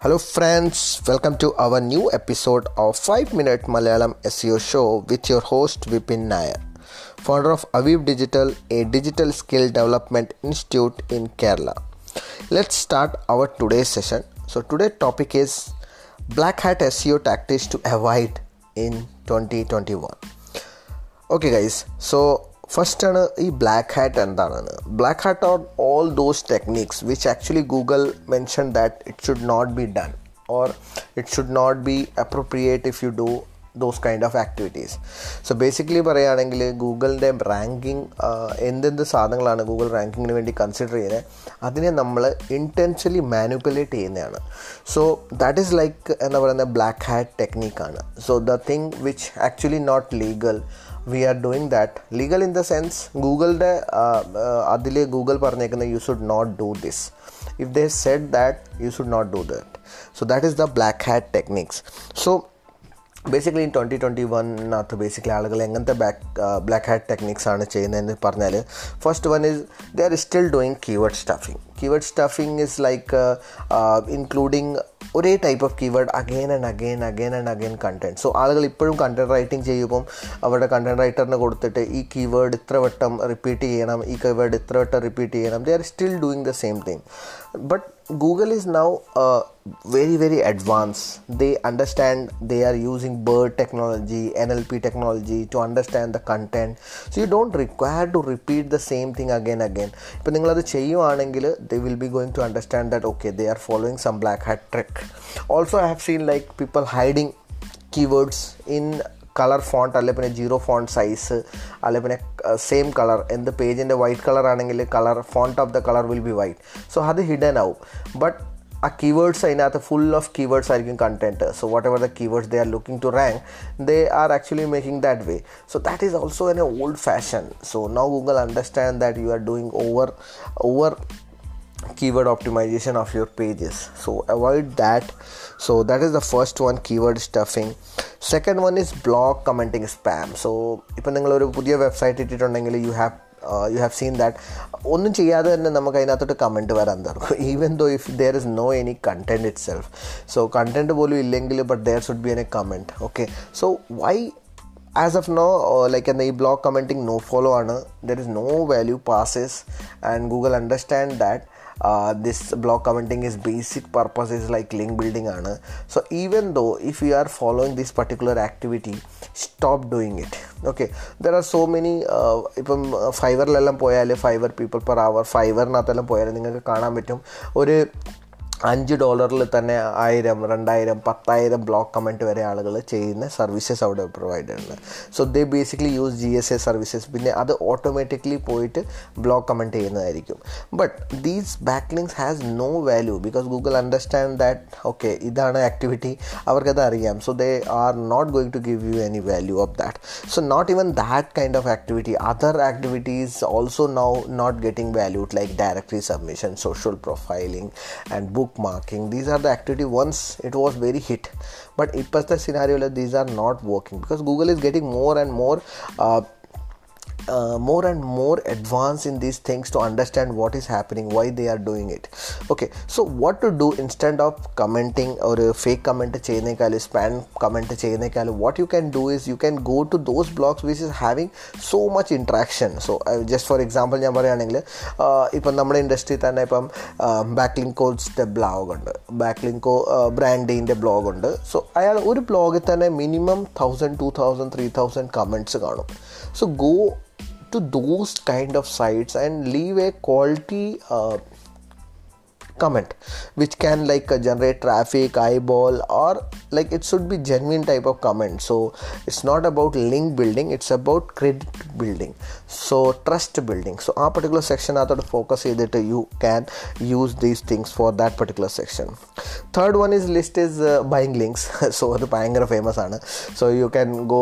Hello, friends. Welcome to our new episode of 5 Minute Malayalam SEO Show with your host Vipin Nayar, founder of Aviv Digital, a digital skill development institute in Kerala. Let's start our today's session. So, today's topic is Black Hat SEO tactics to avoid in 2021. Okay, guys, so first ആണ് ഈ black hat എന്താണെന്ന്. Black hat or all those techniques which actually Google mention that it should not be done or it should not be appropriate if you do those kind of activities so basically പറയുകയാണെങ്കിൽ ഗൂഗിളിന്റെ ranking എന്തെന്ത് സാധനങ്ങളാണ് Google റാങ്കിങ്ങിന് വേണ്ടി consider ചെയ്യുന്നത്? അതിനെ നമ്മൾ intentionally manipulate ചെയ്യുന്നതാണ്. So that is like എന്താ പറയുന്നത് black hat ടെക്നിക്കാണ് so the thing which actually not legal V are doing that legal in the sense ഗൂഗിളിൻ്റെ അതിൽ ഗൂഗിൾ പറഞ്ഞേക്കുന്ന U should not do this if they said that you should not do that so that is the black hat techniques so basically in twenty twenty വണ്ണിനകത്ത് basically ആളുകൾ എങ്ങനത്തെ back black hat techniques ആണ് ചെയ്യുന്നതെന്ന് പറഞ്ഞാൽ first one is they are still doing keyword stuffing keyword stuffing is like including ഒരേ type of keyword again and again again and again content so ആളുകൾ ഇപ്പോഴും content writing ചെയ്യുമ്പം അവരുടെ content റൈറ്ററിന് കൊടുത്തിട്ട് ഈ കീവേഡ് ഇത്ര വട്ടം റിപ്പീറ്റ് ചെയ്യണം ഈ കീവേഡ് ഇത്ര വട്ടം റിപ്പീറ്റ് ചെയ്യണം. They are still doing the same thing but Google is uh, very very advanced. They understand they are using BERT technology nlp technology to understand the content. So you don't require to repeat the same thing again again. but are other they will be going to understand that okay they are following some black hat trick. Also i have seen like people hiding keywords in colour font അല്ലെ പിന്നെ zero font size അല്ലെ uh, in the colour എന്ത് പേജിൻ്റെ white colour ആണെങ്കിൽ colour font of the colour will be white so അത് hidden ആവും. But ആ keywords അതിനകത്ത് ഫുൾ ഓഫ് കീവേഡ്സ് ആയിരിക്കും content so what ever the keywords they are looking to rank they are actually making that way so that is also an A old fashion so now Google understand that you are doing over over keyword optimization of your pages so avoid that so that is the first one keyword stuffing second one is blog commenting spam so ഇപ്പം നിങ്ങളൊരു പുതിയ website ഇട്ടിട്ടുണ്ടെങ്കിൽ you have you have seen that ഒന്നും ചെയ്യാതെ തന്നെ നമുക്ക് അതിനകത്തോട്ട് comment വരാൻ തുടങ്ങും. Even though if there is no any content itself so content പോലും ഇല്ലെങ്കിൽ but there should be an a comment okay so why as of no like എന്താ ഈ ബ്ലോഗ് കമന്റിങ് നോ ഫോളോ ആണ്. There is no value passes and Google understand that this blog commenting is basic purpose is like link building ആണ് so even though if you are following this particular activity stop doing it okay there are so many ഇപ്പം ഫൈവറിലെല്ലാം പോയാൽ ഫൈവർ people per hour ഫൈവറിനകത്തെല്ലാം പോയാൽ നിങ്ങൾക്ക് കാണാൻ പറ്റും ഒരു അഞ്ച് ഡോളറിൽ തന്നെ ആയിരം രണ്ടായിരം പത്തായിരം ബ്ലോക്ക് കമന്റ് വരെ ആളുകൾ ചെയ്യുന്ന സർവീസസ് അവിടെ പ്രൊവൈഡ് ചെയ്യുന്നത് so they basically use G S A services പിന്നെ അത് ഓട്ടോമാറ്റിക്കലി പോയിട്ട് ബ്ലോക്ക് കമന്റ് ചെയ്യുന്നതായിരിക്കും. But these back links has no value because Google understand that okay ഇതാണ് ആക്ടിവിറ്റി അവർക്കത് അറിയാം. So they are not going to give you any value of that so not even that kind of activity other activities also now not getting valued like directory submission social profiling and book bookmarking these are the activity once it was very hit. But ippasta scenario that these are not working because google is getting more and more uh, uh, more and more advanced in these things to understand what is happening why they are doing it okay so what to do instead of commenting or fake comment spam comment cheynekal what you can do is you can go to those blogs which is having so much interaction so uh, just for example ഞാൻ പറയുകയാണെങ്കിൽ ഇപ്പം നമ്മുടെ industry തന്നെ ഇപ്പം ബാക്ക്ലിങ്ക് ബ്ലോഗുണ്ട് ബാക്ക്ലിങ്കോ ബ്രാൻഡിന്റെ ബ്ലോഗുണ്ട് so അയാൾ ഒരു ബ്ലോഗിൽ തന്നെ minimum thousand two thousand three thousand comments കാണും so go to those kind of sites and leave a quality uh, comment which can like uh, generate traffic eyeball or like it should be genuine type of comment. So it's not about link building it's about credit building. So trust building. So ആ particular section അകത്തോട്ട് focus ചെയ്തിട്ട് you can use these things for that particular section third one is list is buying links so അത് ഭയങ്കര famous ആണ്. So you can go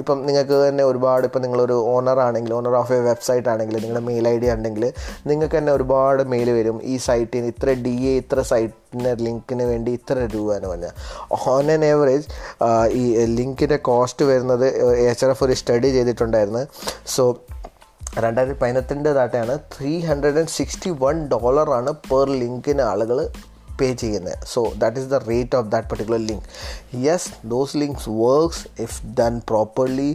ഇപ്പം നിങ്ങൾക്ക് തന്നെ ഒരുപാട് ഇപ്പം നിങ്ങളൊരു ഓണർ ആണെങ്കിൽ ഓണർ ഓഫ് എ വെബ്സൈറ്റ് ആണെങ്കിൽ നിങ്ങളുടെ മെയിൽ ഐ ഡി ഉണ്ടെങ്കിൽ നിങ്ങൾക്ക് തന്നെ ഒരുപാട് മെയിൽ വരും. ഈ സൈറ്റിന് ഇത്ര ഡി എ ഇത്ര സൈറ്റിന് ലിങ്കിന് വേണ്ടി ഇത്ര രൂപ എന്ന് പറഞ്ഞാൽ ഓൺ ആൻ ഏവറേജ് ഈ ലിങ്കിന്റെ കോസ്റ്റ് വരുന്നത് എച്ച് എഫ് ഒരു സ്റ്റഡി ചെയ്തിട്ടുണ്ടായിരുന്നു. സോ രണ്ടായിരത്തി പതിനെട്ടിന്റെ ഡാറ്റയാണ് three hundred and sixty one ഡോളറാണ് പെർ ലിങ്കിന് ആളുകൾ പേ ചെയ്യുന്നത്. So that is the rate of that particular link yes those links works if done properly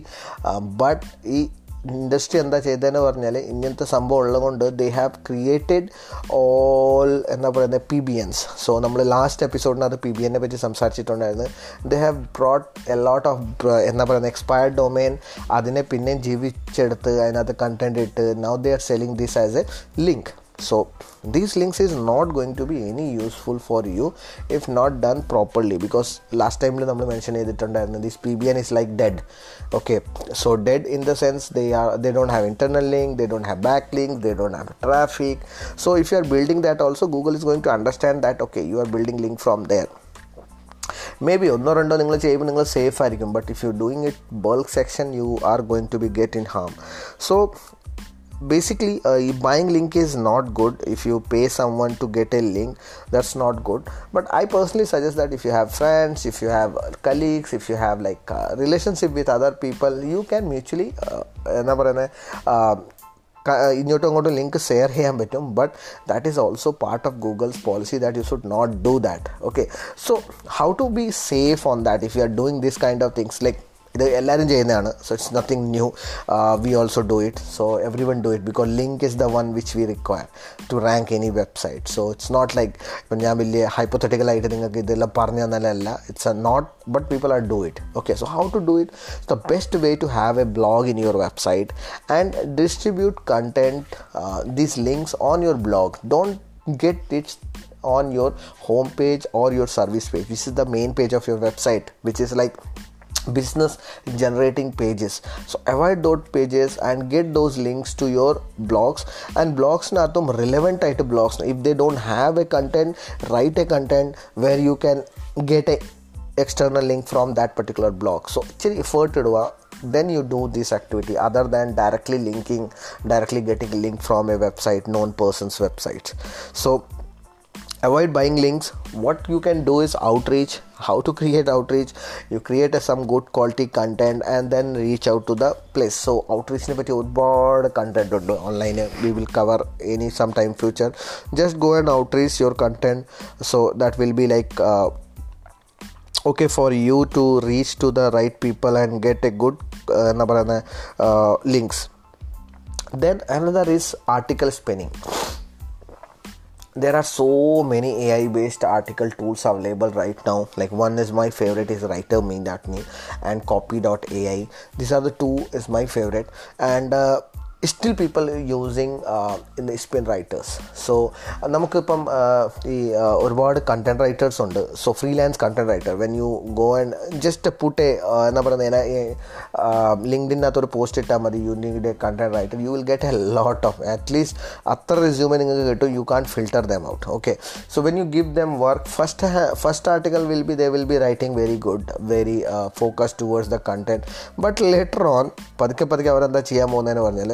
but ഈ ഇൻഡസ്ട്രി എന്താ ചെയ്തതെന്ന് പറഞ്ഞാൽ ഇങ്ങനത്തെ സംഭവം ഉള്ളതുകൊണ്ട് ദേ ഹാവ് ക്രിയേറ്റഡ് ഓൾ എന്താ പറയുന്നത് പി ബി എൻസ് സോ നമ്മൾ ലാസ്റ്റ് എപ്പിസോഡിനകത്ത് പി ബി എനെ പറ്റി സംസാരിച്ചിട്ടുണ്ടായിരുന്നു. They have brought a lot of എന്താ പറയുന്നത് എക്സ്പയർഡ് ഡൊമൈൻ അതിനെ പിന്നെയും ജീവിച്ചെടുത്ത് അതിനകത്ത് കണ്ടന്റ് ഇട്ട് now they are selling this as a link so these links is not going to be any useful for you if not done properly because last time നമ്മൾ mention ചെയ്തിട്ടുണ്ടായിരുന്നു this P B N is like dead okay so dead in the sense they are they don't have internal link they don't have back link they don't have traffic so if you R building that also Google is going to understand that okay you are building link from there may be ഒന്നോ രണ്ടോ നിങ്ങൾ ചെയ്യുമ്പോൾ നിങ്ങൾ safe ആയിരിക്കും but if you doing it bulk section you are going to B get in Ham so basically uh, buying link is not good if you pay someone to get a link that's not good but i personally suggest that if you have friends if you have colleagues if you have like uh, relationship with other people you can mutually എന്താ പറയുന്നത് ഇങ്ങോട്ടും അങ്ങോട്ടും link share ചെയ്യാൻ പറ്റും but that is also part of Google's policy that you should not do that okay so how to be safe on that if you are doing this kind of things like ഇത് എല്ലാവരും ചെയ്യുന്നതാണ് so it's nothing new we also do it so every one do it because link is the one which we require to rank any website so it's not like ഇപ്പം ഞാൻ വലിയ ഹൈപ്പോത്തറ്റിക്കലായിട്ട് നിങ്ങൾക്ക് ഇതെല്ലാം പറഞ്ഞു തന്നാലല്ല it's a not but people are do it okay so how to do it the best way to have a blog in your website and distribute content these links on your blog don't get it on your home page or your service page this is the main page of your website which is like business generating pages. So avoid those pages and get those links to your blogs. And blogs na tum relevant type blogs if they don't have a content write a content where you can get a external link from that particular blog. So actually effort iduva then you do this activity other than directly linking directly getting a link from a website known person's website. So avoid buying links what you can do is outreach how to create outreach you create a, some good quality content and then reach out to the place so outreach ne പറ്റി ഒരുപാട് content ഉണ്ട് online we will cover any some time future just go and outreach your content so that will be like okay for you to reach to the right people and get a good എന്താ പറയുന്നത് links then another is article സ്പെന്നിങ് there are so many ai based article tools available right now. Like one is my favorite is rytr.me and copy.ai these are the two is my favorite. And uh, still people using in spin writers so നമുക്കിപ്പം ഈ ഒരുപാട് content writers ഉണ്ട്. So freelance content writer when you go and just put എന്നാ പറയുന്നത് ലിങ്ക്ഡിനകത്ത് ഒരു post ഇട്ടാൽ മതി you need a content writer you will get a lot of at least അത്ര റിസ്യൂമെ നിങ്ങൾക്ക് കിട്ടും you can filter them out okay so when you give them work first first article will be they will be writing very good very focus towards the content but later on പതുക്കെ പതുക്കെ അവരെന്താ ചെയ്യാൻ പോകുന്നതെന്ന് പറഞ്ഞാൽ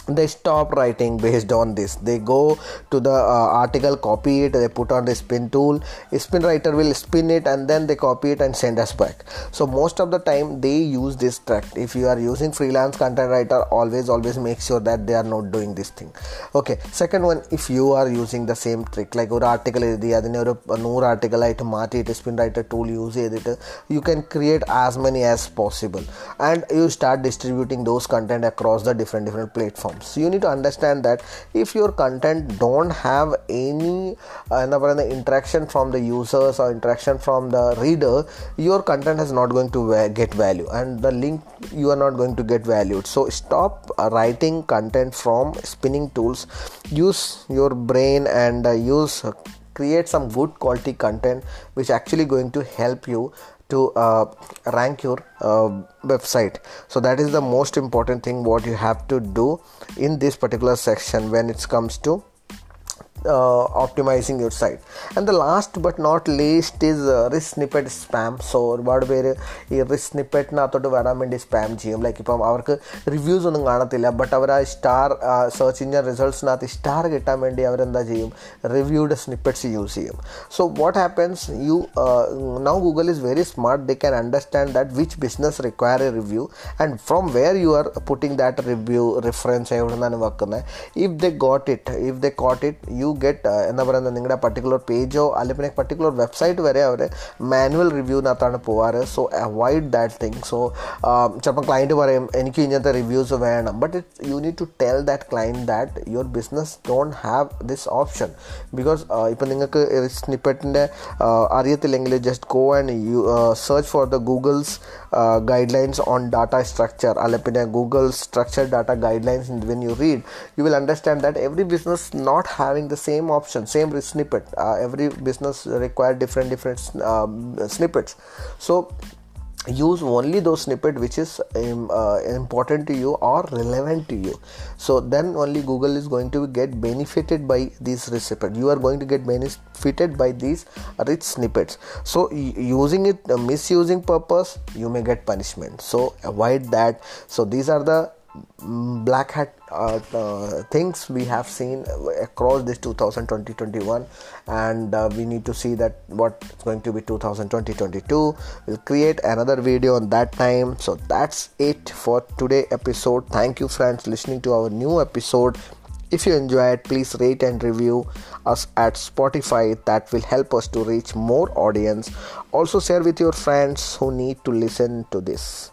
they stop writing based on this they go to the uh, article copy it they put on the spin tool spin writer will spin it and then they copy it and send us back so most of the time they use this trick if you are using freelance content writer always always make sure that they are not doing this thing okay second one if you are using the same trick like ഒരു article എഴുതി അതിനെ ഒരു നൂറ് ആർട്ടിക്കലായിട്ട് മാറ്റിയിട്ട് spin writer tool use ചെയ്തിട്ട് you can create as many as possible and you start distributing those content across the different different platform you need to understand that if your content don't have any uh, interaction from the users or interaction from the reader your content is not going to get value and the link you are not going to get valued. So stop uh, writing content from spinning tools. Use your brain and uh, use create some good quality content which actually going to help you to uh, rank your uh, website. So that is the most important thing what you have to do in this particular section when it comes to uh, optimizing your site. And the last but not least is uh, risk snippet spam. So ഒരുപാട് പേര് ഈ റിസ് സ്നിപ്പറ്റിനകത്തോട്ട് വരാൻ വേണ്ടി spam ചെയ്യും. Like ഇപ്പം അവർക്ക് reviews ഒന്നും കാണത്തില്ല ബട്ട് അവർ ആ സ്റ്റാർ സെർച്ച് ഇഞ്ചിൻ റിസൾട്ട്സിനകത്ത് സ്റ്റാർ കിട്ടാൻ വേണ്ടി അവരെന്താ ചെയ്യും? റിവ്യൂഡ് സ്നിപ്പറ്റ്സ് യൂസ് ചെയ്യും. So what happens you now Google is very smart they can understand that which business require a review and from where you are putting that review reference എവിടെ നിന്നാണ് വെക്കുന്നത്. If they got it if they caught it you get എന്താ പറയുന്നത് നിങ്ങളുടെ particular പേജോ അല്ലെങ്കിൽ പിന്നെ particular website വരെ അവർ manual റിവ്യൂവിനകത്താണ് പോവാറ്. So avoid that thing so ചിലപ്പോൾ ക്ലയന്റ് പറയും എനിക്ക് ഇങ്ങനത്തെ റിവ്യൂസ് വേണം. But it you need to tell that client that your business don't have this option because ഇപ്പം നിങ്ങൾക്ക് സ്നിപ്പറ്റിന്റെ അറിയത്തില്ലെങ്കിൽ just go and you search for the Google's guidelines on data structure അല്ലെ പിന്നെ Google structure data guidelines when you read you will understand that every business not having the same option same snippet. Uh, every business require different different um, snippets. So use only those snippet which is um, uh, important to you or relevant to you. So then only google is going to get benefited by these snippets you are going to get benefited by these rich snippets. So using it uh, misusing purpose you may get punishment. So avoid that. So these are the black hat uh, uh, things we have seen across this 2020-21 and uh, we need to see that what's going to be 2020-22 we'll create another video on that time. So that's it for today episode. Thank you friends listening to our new episode. If you enjoy it please rate and review us at spotify. That will help us to reach more audience. Also share with your friends who need to listen to this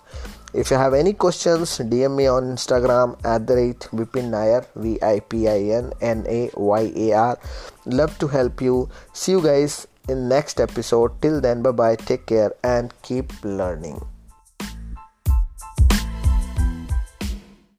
if you have any questions, DM me on Instagram at the rate Vipin Nayar, V I P I N N A Y A R. Love to help you. See you guys in next episode. Till then, bye bye. Take care and keep learning.